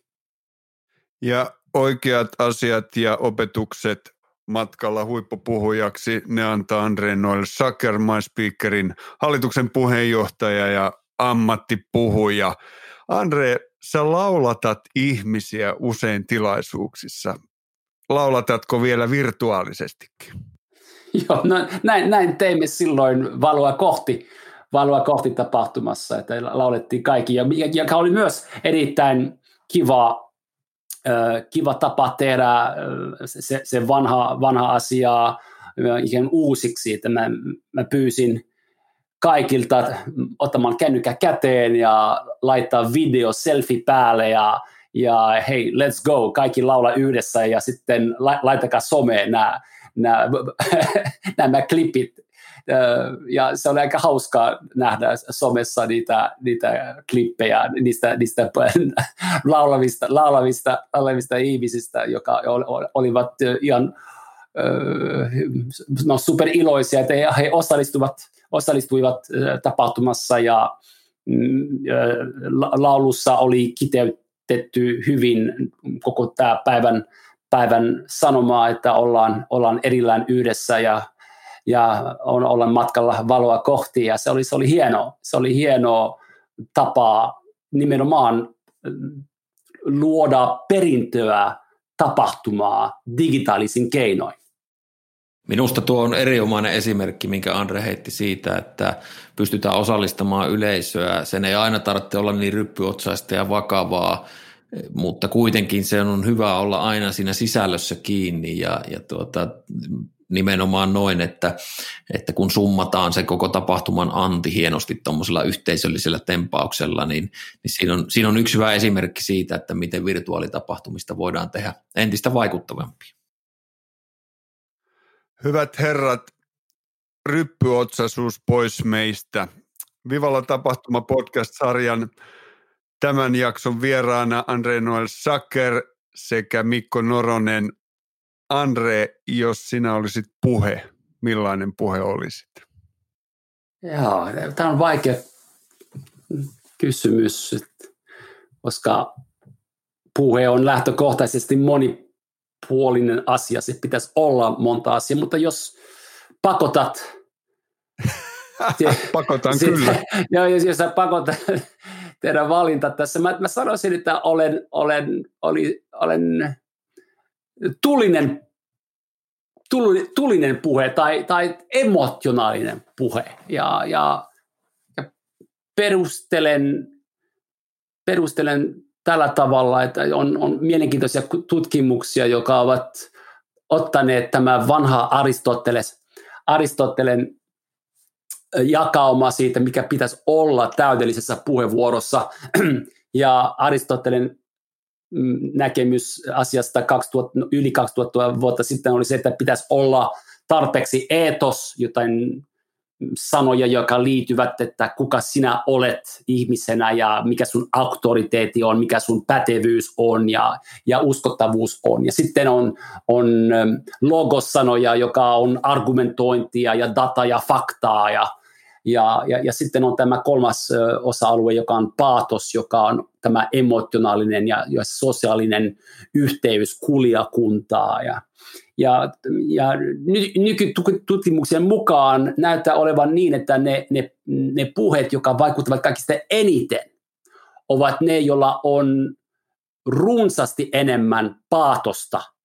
Speaker 1: Ja oikeat asiat ja opetukset matkalla huippupuhujaksi, ne antaa Andre Noel Sacker, MySpeakerin hallituksen puheenjohtaja ja ammattipuhuja. Andre, sä laulatat ihmisiä usein tilaisuuksissa. Laulatatko vielä virtuaalisestikin? [LAUGHS]
Speaker 2: Joo, no, näin, näin teimme silloin valoa kohti, valoa kohti tapahtumassa, että laulettiin kaikki, ja joka oli myös erittäin kiva, kiva tapa tehdä se, se vanha, vanha asia ikään uusiksi, että mä, mä pyysin kaikilta ottamaan kännykkä käteen ja laittaa video selfie päälle ja, ja hei, let's go, kaikki laula yhdessä ja sitten laitakaa someen nämä nämä, [LAUGHS] nämä klipit. Ja se oli aika hauskaa nähdä somessa niitä, niitä klippejä niistä, niistä [LAUGHS] laulavista, laulavista, laulavista ihmisistä, jotka olivat ihan no, super iloisia, että he osallistuivat, osallistuivat tapahtumassa ja mm, laulussa oli kiteytetty hyvin koko tämä päivän päivän sanomaa, että ollaan, ollaan erillään yhdessä ja, ja on, ollaan matkalla valoa kohti ja se oli, se oli hieno, se oli hieno tapa nimenomaan mm, luoda perintöä tapahtumaa digitaalisin keinoin.
Speaker 3: Minusta tuo on erinomainen esimerkki, minkä Andre heitti siitä, että pystytään osallistamaan yleisöä. Sen ei aina tarvitse olla niin ryppyotsaista ja vakavaa, mutta kuitenkin se on hyvä olla aina siinä sisällössä kiinni ja, ja tuota, nimenomaan noin, että, että kun summataan se koko tapahtuman anti hienosti tuommoisella yhteisöllisellä tempauksella, niin, niin siinä, on, siinä on yksi hyvä esimerkki siitä, että miten virtuaalitapahtumista voidaan tehdä entistä vaikuttavampia.
Speaker 1: Hyvät herrat, ryppyotsaisuus pois meistä. Vivalla tapahtuma podcast-sarjan Tämän jakson vieraana Andre Noel Sacker sekä Mikko Noronen. Andre, jos sinä olisit puhe, millainen puhe olisit?
Speaker 2: Joo, tämä on vaikea kysymys, koska puhe on lähtökohtaisesti monipuolinen asia. Se pitäisi olla monta asiaa, mutta jos pakotat... [LAUGHS]
Speaker 1: Pakotan [LAUGHS] kyllä. [LAUGHS]
Speaker 2: Joo, jos, jos sä pakotat, tehdä valinta tässä. Mä, mä sanoisin, että olen, olen, oli, olen tulinen, tulinen puhe tai, tai emotionaalinen puhe. Ja, ja, ja perustelen, perustelen tällä tavalla, että on, on mielenkiintoisia tutkimuksia, jotka ovat ottaneet tämä vanha Aristoteles, Aristotelen jakauma siitä, mikä pitäisi olla täydellisessä puheenvuorossa. [CLEARS THROAT] Ja Aristotelen näkemys asiasta 2000, no, yli 2000 vuotta sitten oli se, että pitäisi olla tarpeeksi eetos, jotain sanoja, jotka liittyvät, että kuka sinä olet ihmisenä ja mikä sun auktoriteetti on, mikä sun pätevyys on ja, ja uskottavuus on. Ja sitten on, on logos-sanoja, joka on argumentointia ja data ja faktaa ja Ja, ja, ja sitten on tämä kolmas osa-alue, joka on paatos, joka on tämä emotionaalinen ja, ja sosiaalinen yhteys kuljakuntaa. Ja, ja, ja nykytutkimuksen mukaan näyttää olevan niin, että ne, ne, ne puheet, jotka vaikuttavat kaikista eniten, ovat ne, joilla on runsasti enemmän paatosta –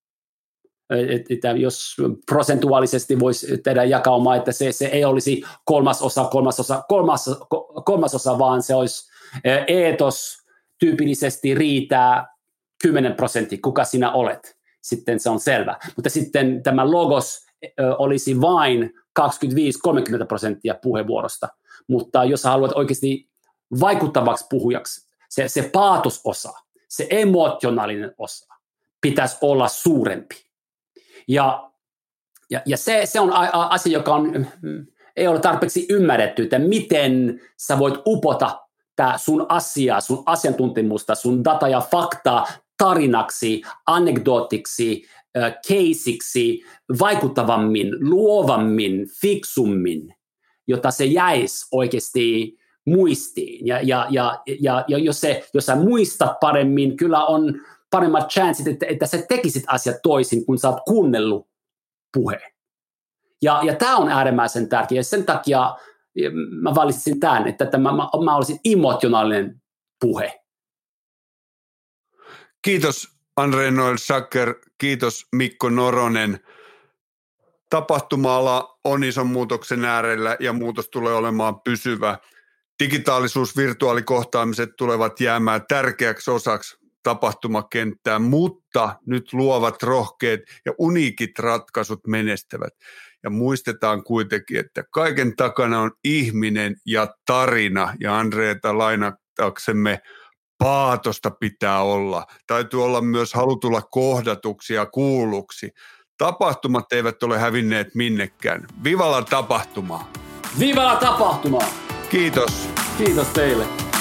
Speaker 2: että jos prosentuaalisesti voisi tehdä jakaumaa, että se, se ei olisi kolmasosa, kolmasosa, kolmas, kolmasosa, vaan se olisi eetos tyypillisesti riittää 10 prosenttia, kuka sinä olet. Sitten se on selvä. Mutta sitten tämä logos olisi vain 25-30 prosenttia puheenvuorosta. Mutta jos haluat oikeasti vaikuttavaksi puhujaksi, se, se paatososa, se emotionaalinen osa pitäisi olla suurempi. Ja, ja, ja se, se on asia, joka on, mm, ei ole tarpeeksi ymmärretty, että miten sä voit upota tämä sun asiaa, sun asiantuntemusta, sun data ja faktaa tarinaksi, anekdootiksi, keisiksi, vaikuttavammin, luovammin, fiksummin, jotta se jäisi oikeasti muistiin. Ja, ja, ja, ja, ja jos, se, jos sä muistat paremmin, kyllä on paremmat chanssit, että, että sä tekisit asiat toisin, kun sä oot kuunnellut puheen. Ja, ja tämä on äärimmäisen tärkeä. Sen takia mä valitsin tämän, että tämä, mä, mä olisin emotionaalinen puhe.
Speaker 1: Kiitos Andre Noel Sacker, kiitos Mikko Noronen. Tapahtuma on ison muutoksen äärellä ja muutos tulee olemaan pysyvä. Digitaalisuus, virtuaalikohtaamiset tulevat jäämään tärkeäksi osaksi tapahtumakenttää, mutta nyt luovat rohkeat ja uniikit ratkaisut menestävät. Ja muistetaan kuitenkin, että kaiken takana on ihminen ja tarina, ja Andreeta lainataksemme paatosta pitää olla. Täytyy olla myös halutulla kohdatuksi ja kuulluksi. Tapahtumat eivät ole hävinneet minnekään. Vivalla tapahtumaa!
Speaker 2: Vivalla tapahtumaa!
Speaker 1: Kiitos!
Speaker 2: Kiitos teille!